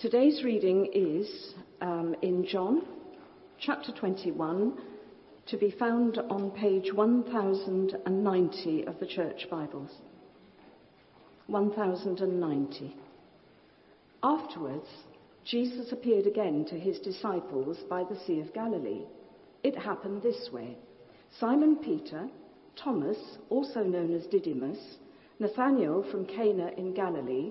Today's reading is um, in John chapter 21, to be found on page 1090 of the Church Bibles. 1090. Afterwards, Jesus appeared again to his disciples by the Sea of Galilee. It happened this way Simon Peter, Thomas, also known as Didymus, Nathanael from Cana in Galilee,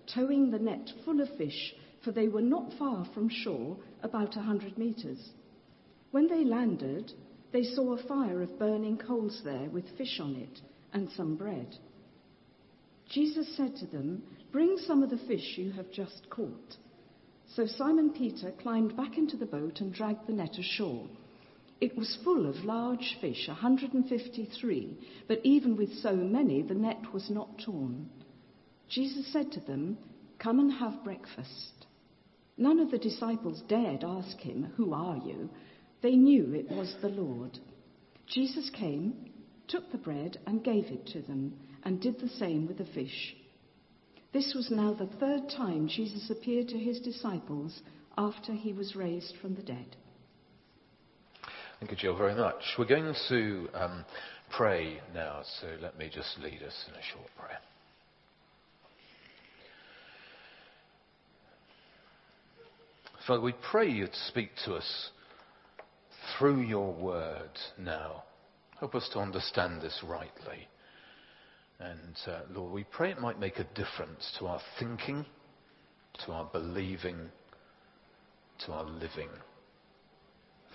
towing the net full of fish, for they were not far from shore, about a hundred metres. When they landed, they saw a fire of burning coals there with fish on it and some bread. Jesus said to them, Bring some of the fish you have just caught. So Simon Peter climbed back into the boat and dragged the net ashore. It was full of large fish, 153, but even with so many, the net was not torn. Jesus said to them, Come and have breakfast. None of the disciples dared ask him, Who are you? They knew it was the Lord. Jesus came, took the bread, and gave it to them, and did the same with the fish. This was now the third time Jesus appeared to his disciples after he was raised from the dead. Thank you, Jill, very much. We're going to um, pray now, so let me just lead us in a short prayer. Father, we pray you to speak to us through your word now. Help us to understand this rightly. And uh, Lord, we pray it might make a difference to our thinking, to our believing, to our living.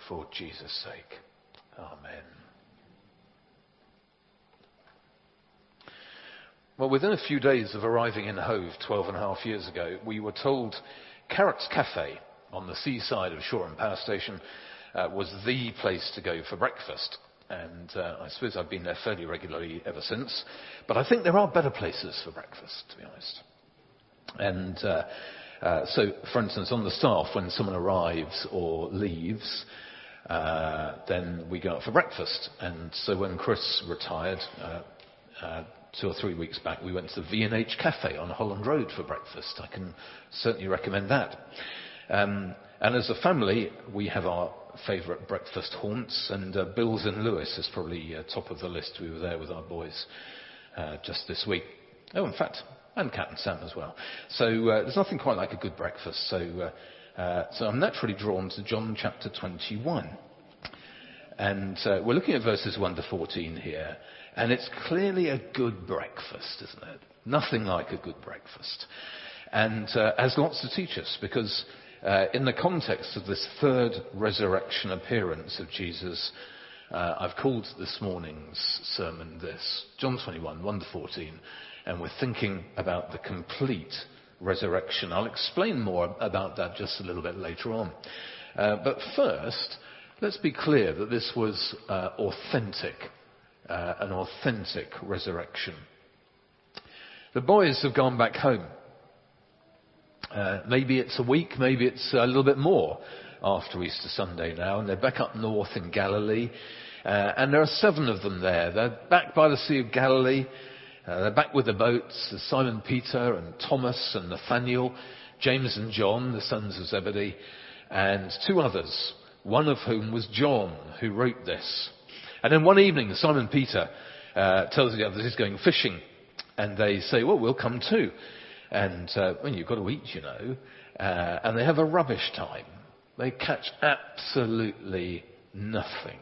For Jesus' sake. Amen. Well, within a few days of arriving in Hove 12 and a half years ago, we were told Carats Cafe on the seaside of Shoreham Power Station uh, was the place to go for breakfast. And uh, I suppose I've been there fairly regularly ever since. But I think there are better places for breakfast, to be honest. And uh, uh so, for instance, on the staff, when someone arrives or leaves, uh, then we go out for breakfast. And so when Chris retired, uh, two or three weeks back, we went to the V&H Cafe on Holland Road for breakfast. I can certainly recommend that. Um, and as a family, we have our favourite breakfast haunts, and uh, Bill's and Lewes is probably uh, top of the list. We were there with our boys uh, just this week. Oh, in fact, and Cat and Sam as well. So uh, there's nothing quite like a good breakfast. So, uh, uh, so I'm naturally drawn to John chapter 21. And we're looking at verses 1 to 14 here. And it's clearly a good breakfast, isn't it? Nothing like a good breakfast. And has lots to teach us because uh, in the context of this third resurrection appearance of Jesus, uh, I've called this morning's sermon this John 21, 1 to 14, and we're thinking about the complete resurrection. I'll explain more about that just a little bit later on. Uh, but first, let's be clear that this was uh, authentic, uh, an authentic resurrection. The boys have gone back home. Uh, maybe it's a week, maybe it's a little bit more after Easter Sunday now, and they're back up north in Galilee. Uh, and there are seven of them there. They're back by the Sea of Galilee. Uh, they're back with the boats. Simon Peter and Thomas and Nathaniel, James and John, the sons of Zebedee, and two others, one of whom was John, who wrote this. And then one evening, Simon Peter uh, tells the others he's going fishing, and they say, well, we'll come too. And uh, well, you've got to eat, you know. Uh, and they have a rubbish time. They catch absolutely nothing.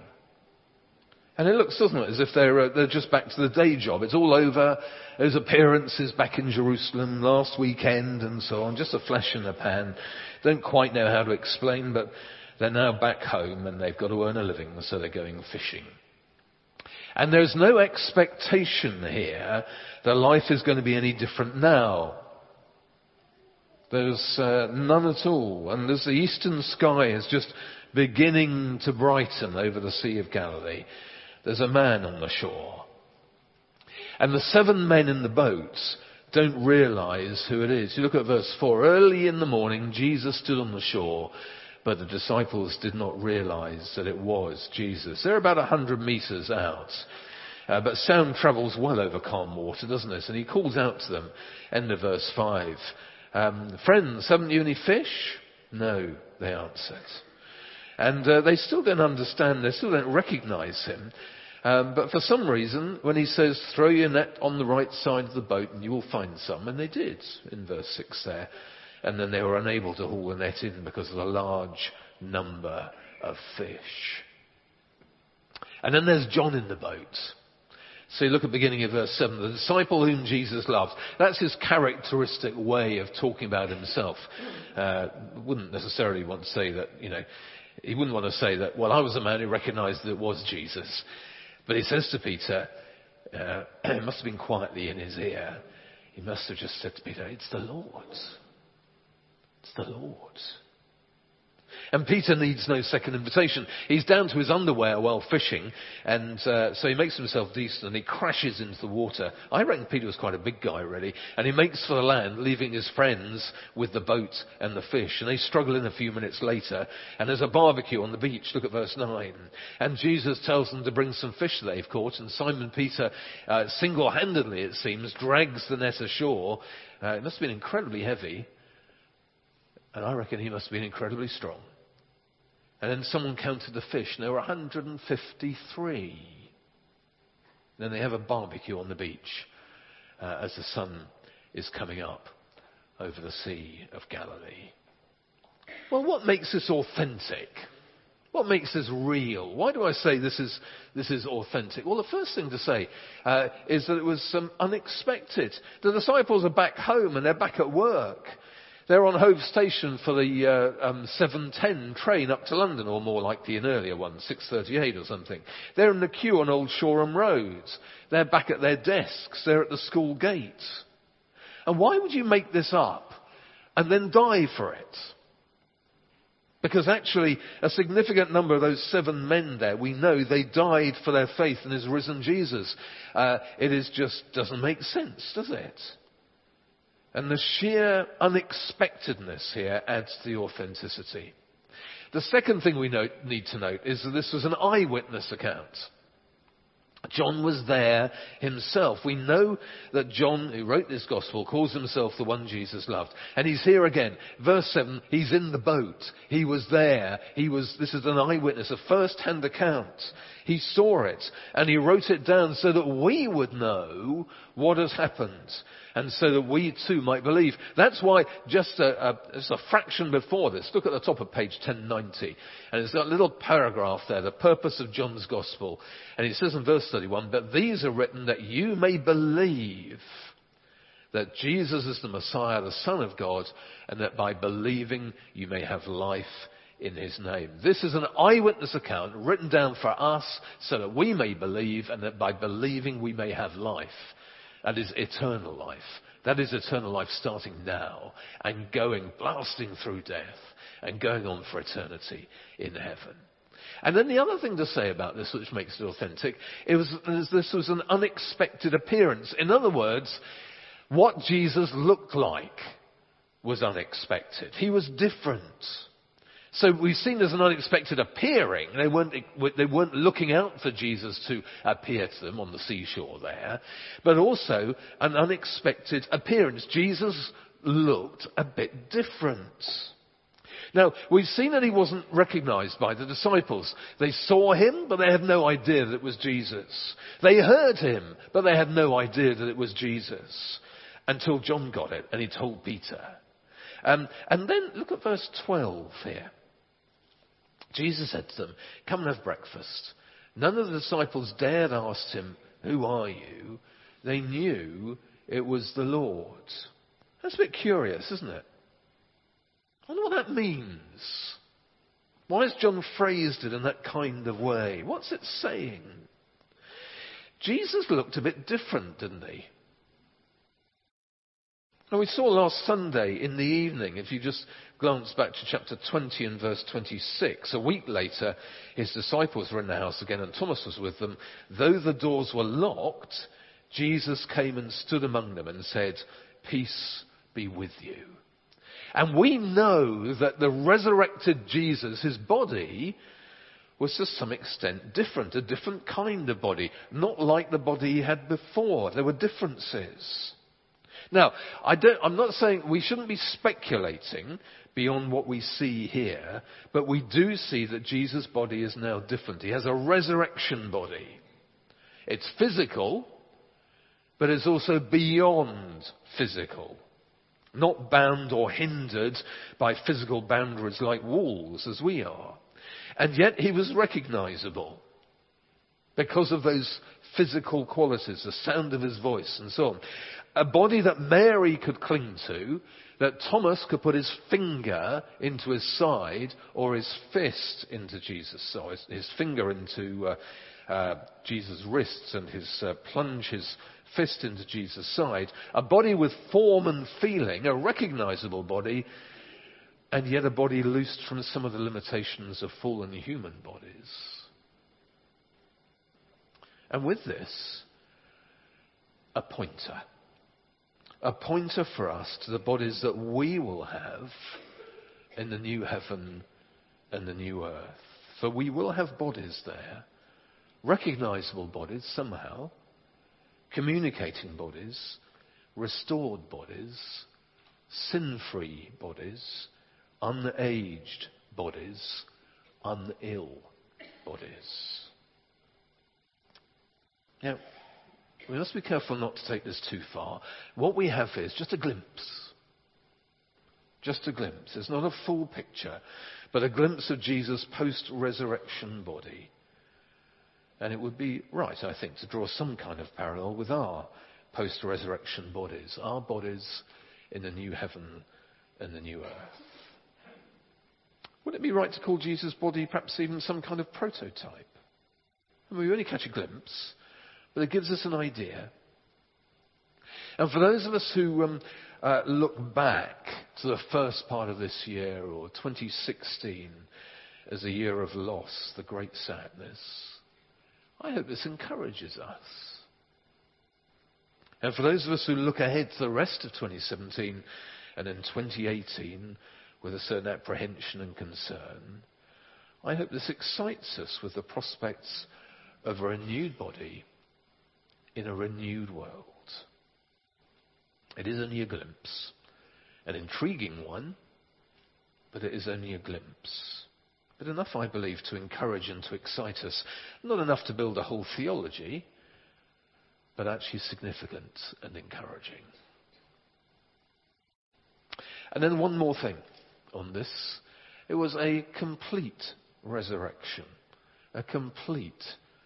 And it looks, doesn't it, as if they're, uh, they're just back to the day job. It's all over. There's appearances back in Jerusalem last weekend and so on. Just a flash in the pan. Don't quite know how to explain, but they're now back home and they've got to earn a living, so they're going fishing. And there's no expectation here that life is going to be any different now. There's uh, none at all. And as the eastern sky is just beginning to brighten over the Sea of Galilee, there's a man on the shore. And the seven men in the boats don't realize who it is. You look at verse 4. Early in the morning, Jesus stood on the shore, but the disciples did not realize that it was Jesus. They're about a hundred meters out. Uh, but sound travels well over calm water, doesn't it? And he calls out to them, end of verse 5. Um, Friends, haven't you any fish? No, they answered. And uh, they still don't understand, they still don't recognize him. Um, but for some reason, when he says, throw your net on the right side of the boat and you will find some, and they did in verse 6 there. And then they were unable to haul the net in because of the large number of fish. And then there's John in the boat. So you look at the beginning of verse 7, the disciple whom Jesus loves. That's his characteristic way of talking about himself. Uh, wouldn't necessarily want to say that, you know, he wouldn't want to say that, well, I was a man who recognized that it was Jesus. But he says to Peter, uh, it must have been quietly in his ear. He must have just said to Peter, It's the Lord. It's the Lord. And Peter needs no second invitation. He's down to his underwear while fishing, and uh, so he makes himself decent and he crashes into the water. I reckon Peter was quite a big guy, really. And he makes for the land, leaving his friends with the boat and the fish. And they struggle in a few minutes later, and there's a barbecue on the beach. Look at verse 9. And Jesus tells them to bring some fish they've caught, and Simon Peter, uh, single handedly, it seems, drags the net ashore. Uh, it must have been incredibly heavy. And I reckon he must have been incredibly strong. And then someone counted the fish, and there were 153. And Then they have a barbecue on the beach uh, as the sun is coming up over the Sea of Galilee. Well, what makes this authentic? What makes this real? Why do I say this is, this is authentic? Well, the first thing to say uh, is that it was um, unexpected. The disciples are back home and they're back at work. They're on Hove Station for the uh, um, 7.10 train up to London, or more likely an earlier one, 6.38 or something. They're in the queue on Old Shoreham Road. They're back at their desks. They're at the school gate. And why would you make this up and then die for it? Because actually, a significant number of those seven men there, we know they died for their faith in his risen Jesus. Uh, it is just doesn't make sense, does it? And the sheer unexpectedness here adds to the authenticity. The second thing we note, need to note is that this was an eyewitness account. John was there himself. We know that John, who wrote this gospel, calls himself the one Jesus loved. And he's here again. Verse 7, he's in the boat. He was there. He was, this is an eyewitness, a first-hand account. He saw it and he wrote it down so that we would know what has happened and so that we too might believe. That's why just a, a, just a fraction before this, look at the top of page 1090, and it's got a little paragraph there, the purpose of John's Gospel. And it says in verse 31, but these are written that you may believe that Jesus is the Messiah, the Son of God, and that by believing you may have life in his name. This is an eyewitness account written down for us so that we may believe and that by believing we may have life. That is eternal life. That is eternal life starting now and going, blasting through death and going on for eternity in heaven. And then the other thing to say about this, which makes it authentic, it was, this was an unexpected appearance. In other words, what Jesus looked like was unexpected. He was different. So we've seen there's an unexpected appearing. They weren't, they weren't looking out for Jesus to appear to them on the seashore there, but also an unexpected appearance. Jesus looked a bit different. Now, we've seen that he wasn't recognized by the disciples. They saw him, but they had no idea that it was Jesus. They heard him, but they had no idea that it was Jesus. Until John got it, and he told Peter. Um, and then look at verse 12 here. Jesus said to them, Come and have breakfast. None of the disciples dared ask him, Who are you? They knew it was the Lord. That's a bit curious, isn't it? I wonder what that means. Why has John phrased it in that kind of way? What's it saying? Jesus looked a bit different, didn't he? And we saw last Sunday in the evening, if you just glance back to chapter 20 and verse 26, a week later, his disciples were in the house again and Thomas was with them. Though the doors were locked, Jesus came and stood among them and said, Peace be with you. And we know that the resurrected Jesus, his body, was to some extent different, a different kind of body, not like the body he had before. There were differences. Now, I am not saying we shouldn't be speculating beyond what we see here, but we do see that Jesus' body is now different. He has a resurrection body. It's physical, but it's also beyond physical. Not bound or hindered by physical boundaries like walls as we are. And yet he was recognizable because of those physical qualities, the sound of his voice and so on. A body that Mary could cling to, that Thomas could put his finger into his side or his fist into Jesus' side, his finger into uh, uh, Jesus' wrists and his uh, plunge his fist into Jesus' side. A body with form and feeling, a recognizable body, and yet a body loosed from some of the limitations of fallen human bodies. And with this, a pointer. A pointer for us to the bodies that we will have in the new heaven and the new earth. For we will have bodies there, recognizable bodies somehow, communicating bodies, restored bodies, sin free bodies, unaged bodies, unill bodies. Now, we must be careful not to take this too far. What we have is just a glimpse. Just a glimpse. It's not a full picture, but a glimpse of Jesus' post resurrection body. And it would be right, I think, to draw some kind of parallel with our post resurrection bodies, our bodies in the new heaven and the new earth. Would it be right to call Jesus' body perhaps even some kind of prototype? I mean, we only catch a glimpse, but it gives us an idea. And for those of us who um, uh, look back to the first part of this year or 2016 as a year of loss, the great sadness, I hope this encourages us. And for those of us who look ahead to the rest of 2017 and in 2018 with a certain apprehension and concern, I hope this excites us with the prospects of a renewed body in a renewed world. It is only a glimpse, an intriguing one, but it is only a glimpse. But enough, I believe, to encourage and to excite us. Not enough to build a whole theology, but actually significant and encouraging. And then one more thing on this. It was a complete resurrection. A complete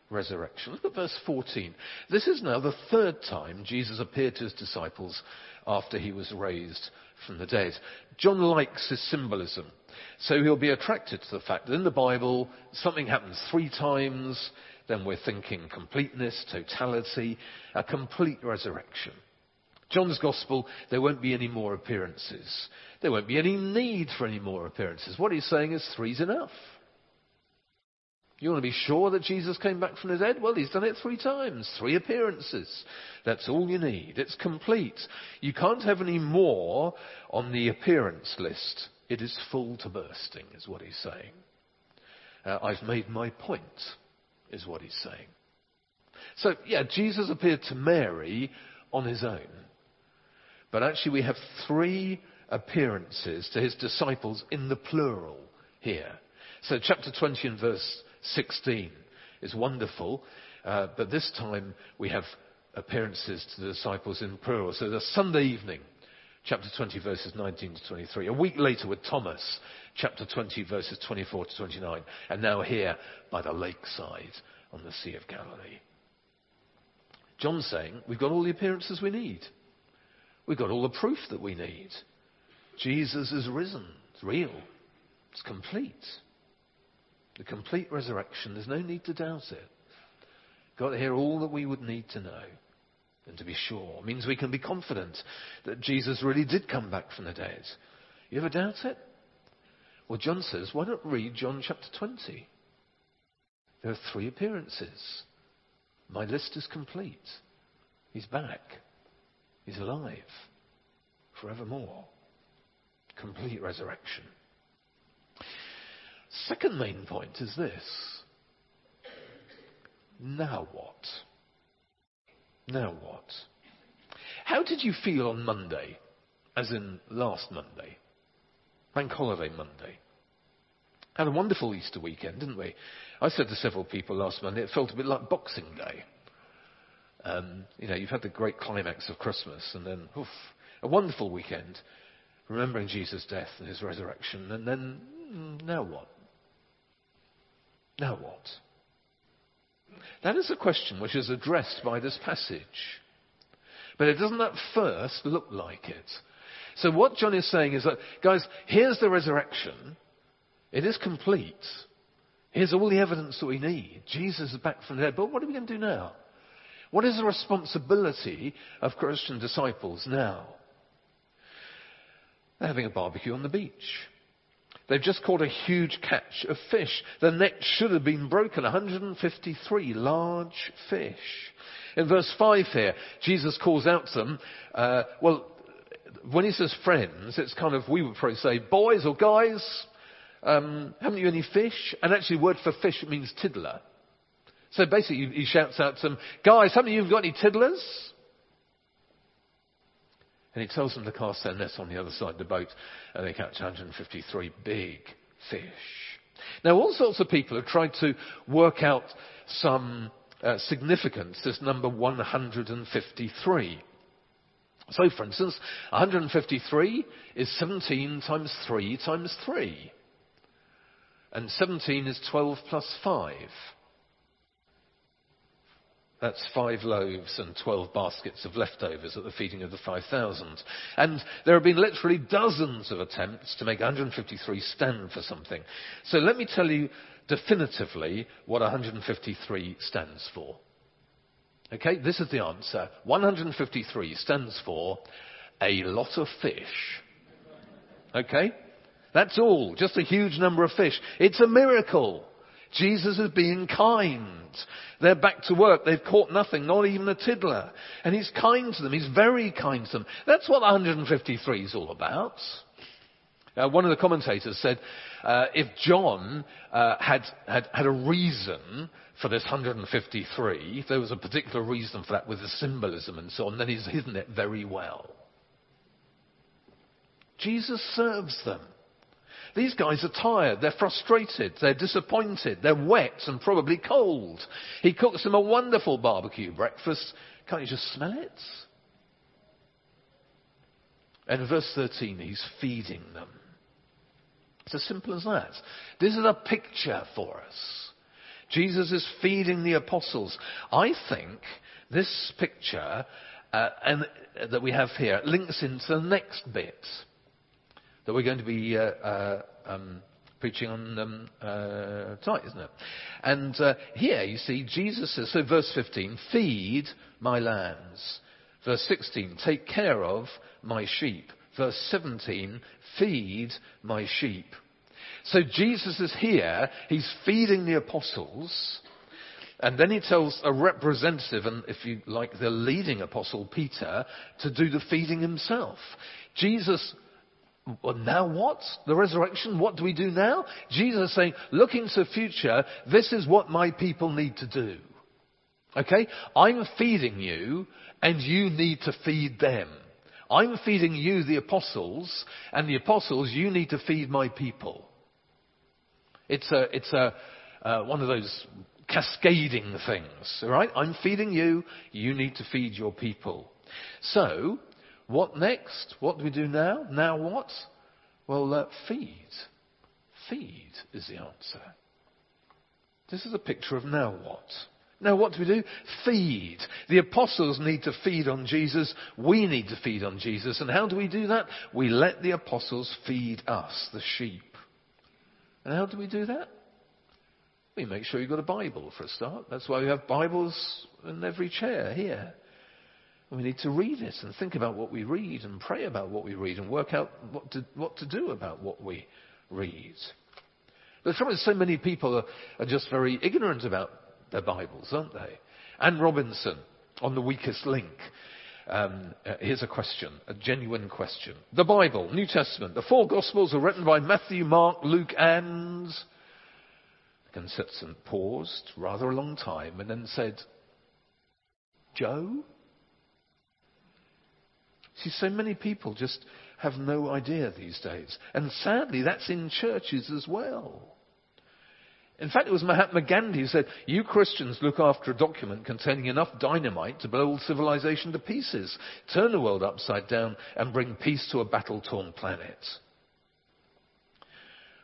resurrection. Look at verse 14. This is now the third time Jesus appeared to his disciples after he was raised from the dead. John likes his symbolism. So he'll be attracted to the fact that in the Bible, something happens three times, then we're thinking completeness, totality, a complete resurrection. John's gospel, there won't be any more appearances. There won't be any need for any more appearances. What he's saying is three's enough. You want to be sure that Jesus came back from the dead? Well, he's done it three times, three appearances. That's all you need. It's complete. You can't have any more on the appearance list. It is full to bursting, is what he's saying. Uh, I've made my point, is what he's saying. So, yeah, Jesus appeared to Mary on his own. But actually, we have three appearances to his disciples in the plural here. So, chapter 20 and verse 16 is wonderful, uh, but this time we have appearances to the disciples in plural. So, the Sunday evening, chapter 20, verses 19 to 23. A week later with Thomas, chapter 20, verses 24 to 29. And now here by the lakeside on the Sea of Galilee. John's saying, we've got all the appearances we need. We've got all the proof that we need. Jesus is risen. It's real. It's complete. The complete resurrection. There's no need to doubt it. Got here all that we would need to know and to be sure. It means we can be confident that Jesus really did come back from the dead. You ever doubt it? Well, John says, why not read John chapter 20? There are three appearances. My list is complete. He's back. He's alive. Forevermore. Complete resurrection. Second main point is this. Now what? Now what? How did you feel on Monday? As in last Monday? Bank holiday Monday. Had a wonderful Easter weekend, didn't we? I said to several people last Monday, it felt a bit like Boxing Day. Um, you know, you've had the great climax of Christmas, and then oof, a wonderful weekend, remembering Jesus' death and his resurrection, and then mm, now what? Now what? That is a question which is addressed by this passage. But it doesn't at first look like it. So what John is saying is that, guys, here's the resurrection. It is complete. Here's all the evidence that we need. Jesus is back from the dead. But what are we going to do now? What is the responsibility of Christian disciples now? They're having a barbecue on the beach. They've just caught a huge catch of fish. The net should have been broken. 153 large fish. In verse 5 here, Jesus calls out to them, uh, well, when he says friends, it's kind of, we would probably say, boys or guys, um, haven't you any fish? And actually, the word for fish means tiddler. So basically, he shouts out to them, guys, haven't you got any tiddlers? And he tells them to cast their nets on the other side of the boat, and they catch 153 big fish. Now, all sorts of people have tried to work out some uh, significance, this number 153. So, for instance, 153 is 17 times 3 times 3. And 17 is 12 plus 5. That's five loaves and 12 baskets of leftovers at the feeding of the 5,000. And there have been literally dozens of attempts to make 153 stand for something. So let me tell you definitively what 153 stands for. Okay, this is the answer. 153 stands for a lot of fish. Okay? That's all. Just a huge number of fish. It's a miracle. Jesus is being kind. They're back to work. They've caught nothing, not even a tiddler. And he's kind to them. He's very kind to them. That's what 153 is all about. Uh, one of the commentators said, uh, if John uh, had, had, had a reason for this 153, if there was a particular reason for that with the symbolism and so on, then he's hidden it very well. Jesus serves them. These guys are tired, they're frustrated, they're disappointed, they're wet and probably cold. He cooks them a wonderful barbecue breakfast. Can't you just smell it? And verse 13, he's feeding them. It's as simple as that. This is a picture for us. Jesus is feeding the apostles. I think this picture uh, and, uh, that we have here links into the next bit that we're going to be uh, uh, um, preaching on um, uh, tonight, isn't it? And uh, here you see Jesus says, so verse 15, feed my lambs. Verse 16, take care of my sheep. Verse 17, feed my sheep. So Jesus is here, he's feeding the apostles, and then he tells a representative, and if you like, the leading apostle, Peter, to do the feeding himself. Jesus now what? The resurrection? What do we do now? Jesus is saying, look into the future. This is what my people need to do. Okay? I'm feeding you, and you need to feed them. I'm feeding you, the apostles, and the apostles, you need to feed my people. It's a, it's a, uh, one of those cascading things, alright? I'm feeding you, you need to feed your people. So, What next? What do we do now? Now what? Well, uh, feed. Feed is the answer. This is a picture of now what? Now what do we do? Feed. The apostles need to feed on Jesus. We need to feed on Jesus. And how do we do that? We let the apostles feed us, the sheep. And how do we do that? We make sure you've got a Bible for a start. That's why we have Bibles in every chair here. We need to read it and think about what we read and pray about what we read and work out what to, what to do about what we read. The trouble is so many people are, are just very ignorant about their Bibles, aren't they? Anne Robinson on the weakest link. Um, uh, here's a question, a genuine question. The Bible, New Testament, the four Gospels are written by Matthew, Mark, Luke, and. Constance paused rather a long time and then said, Joe? See, so many people just have no idea these days. And sadly, that's in churches as well. In fact, it was Mahatma Gandhi who said, You Christians look after a document containing enough dynamite to blow all civilization to pieces, turn the world upside down, and bring peace to a battle torn planet.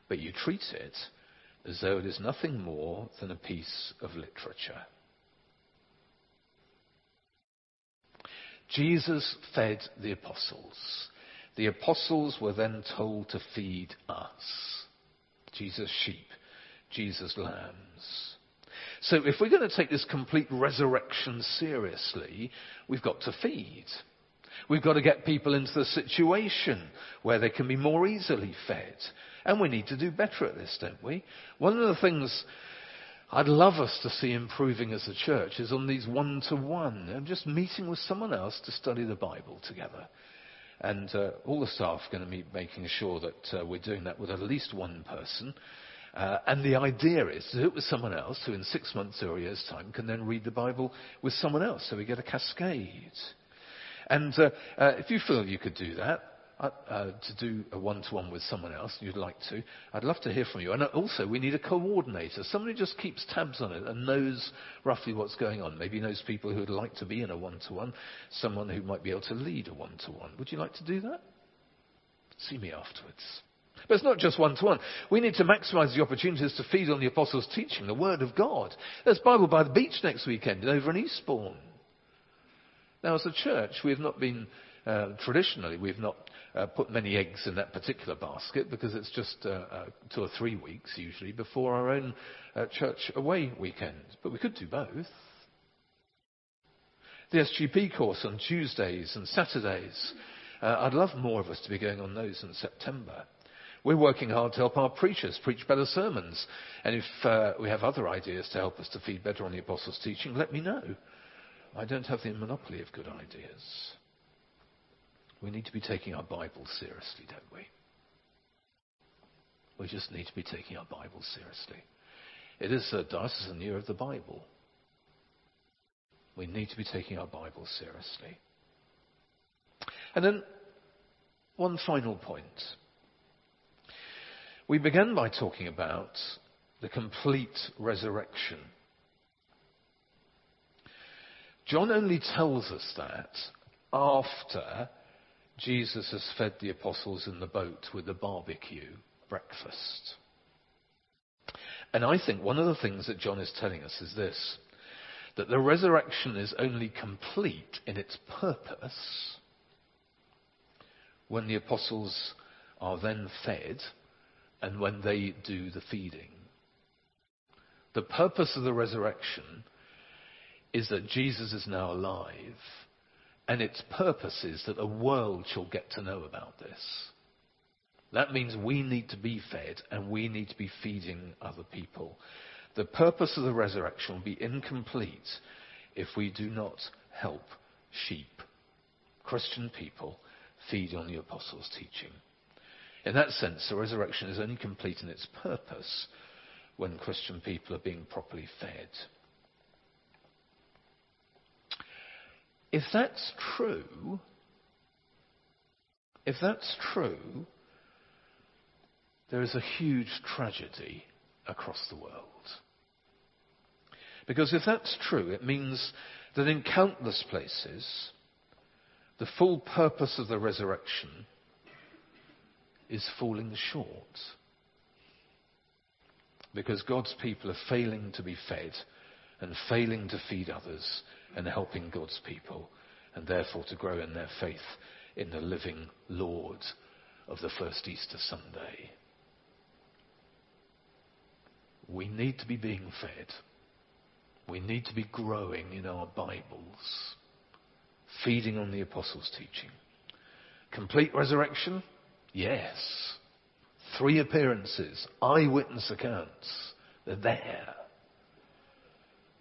But you treat it as though it is nothing more than a piece of literature. Jesus fed the apostles. The apostles were then told to feed us, Jesus' sheep, Jesus' lambs. So if we're going to take this complete resurrection seriously, we've got to feed. We've got to get people into the situation where they can be more easily fed. And we need to do better at this, don't we? One of the things I'd love us to see improving as a church is on these one to one and just meeting with someone else to study the Bible together. And uh, all the staff are going to be making sure that uh, we're doing that with at least one person. Uh, and the idea is to do it with someone else who in six months or a year's time can then read the Bible with someone else. So we get a cascade. And uh, uh, if you feel you could do that, uh, uh, to do a one-to-one with someone else, you'd like to, I'd love to hear from you. And also, we need a coordinator, somebody who just keeps tabs on it and knows roughly what's going on. Maybe knows people who would like to be in a one-to-one, someone who might be able to lead a one-to-one. Would you like to do that? See me afterwards. But it's not just one-to-one. We need to maximize the opportunities to feed on the apostles' teaching, the Word of God. There's Bible by the beach next weekend over in Eastbourne. Now, as a church, we have not been, uh, traditionally, we've not uh, put many eggs in that particular basket because it's just uh, uh, two or three weeks usually before our own uh, church away weekend. But we could do both. The SGP course on Tuesdays and Saturdays. Uh, I'd love more of us to be going on those in September. We're working hard to help our preachers preach better sermons. And if uh, we have other ideas to help us to feed better on the Apostles' teaching, let me know. I don't have the monopoly of good ideas. We need to be taking our Bible seriously, don't we? We just need to be taking our Bible seriously. It is a diocesan year of the Bible. We need to be taking our Bible seriously. And then, one final point. We began by talking about the complete resurrection. John only tells us that after Jesus has fed the apostles in the boat with a barbecue breakfast. And I think one of the things that John is telling us is this that the resurrection is only complete in its purpose when the apostles are then fed and when they do the feeding. The purpose of the resurrection is that Jesus is now alive and its purpose is that the world shall get to know about this. That means we need to be fed and we need to be feeding other people. The purpose of the resurrection will be incomplete if we do not help sheep, Christian people, feed on the apostles' teaching. In that sense, the resurrection is only complete in its purpose when Christian people are being properly fed. If that's true, if that's true, there is a huge tragedy across the world. Because if that's true, it means that in countless places, the full purpose of the resurrection is falling short. Because God's people are failing to be fed and failing to feed others and helping God's people and therefore to grow in their faith in the living Lord of the first Easter Sunday. We need to be being fed. We need to be growing in our Bibles, feeding on the Apostles' teaching. Complete resurrection? Yes. Three appearances, eyewitness accounts. They're there.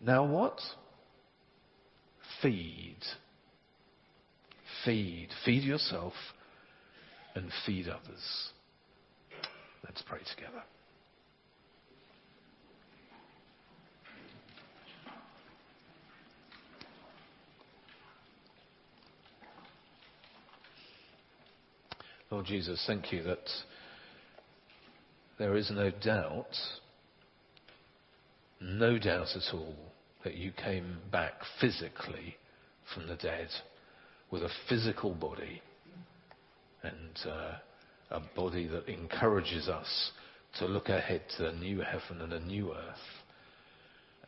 Now what? Feed. Feed. Feed yourself and feed others. Let's pray together. Lord Jesus, thank you that there is no doubt, no doubt at all, that you came back physically from the dead with a physical body and uh, a body that encourages us to look ahead to a new heaven and a new earth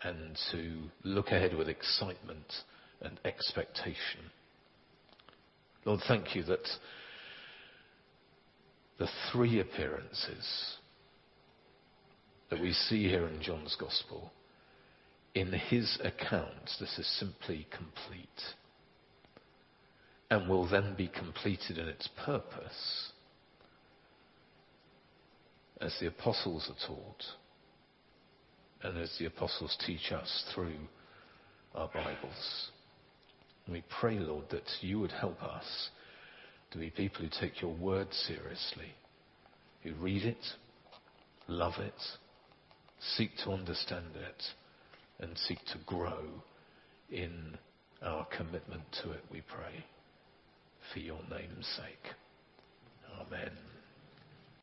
and to look ahead with excitement and expectation. Lord, thank you that the three appearances that we see here in John's Gospel, in his account, this is simply complete and will then be completed in its purpose as the apostles are taught and as the apostles teach us through our Bibles. We pray, Lord, that you would help us to be people who take your word seriously, who read it, love it, seek to understand it, and seek to grow in our commitment to it, we pray, for your name's sake. Amen.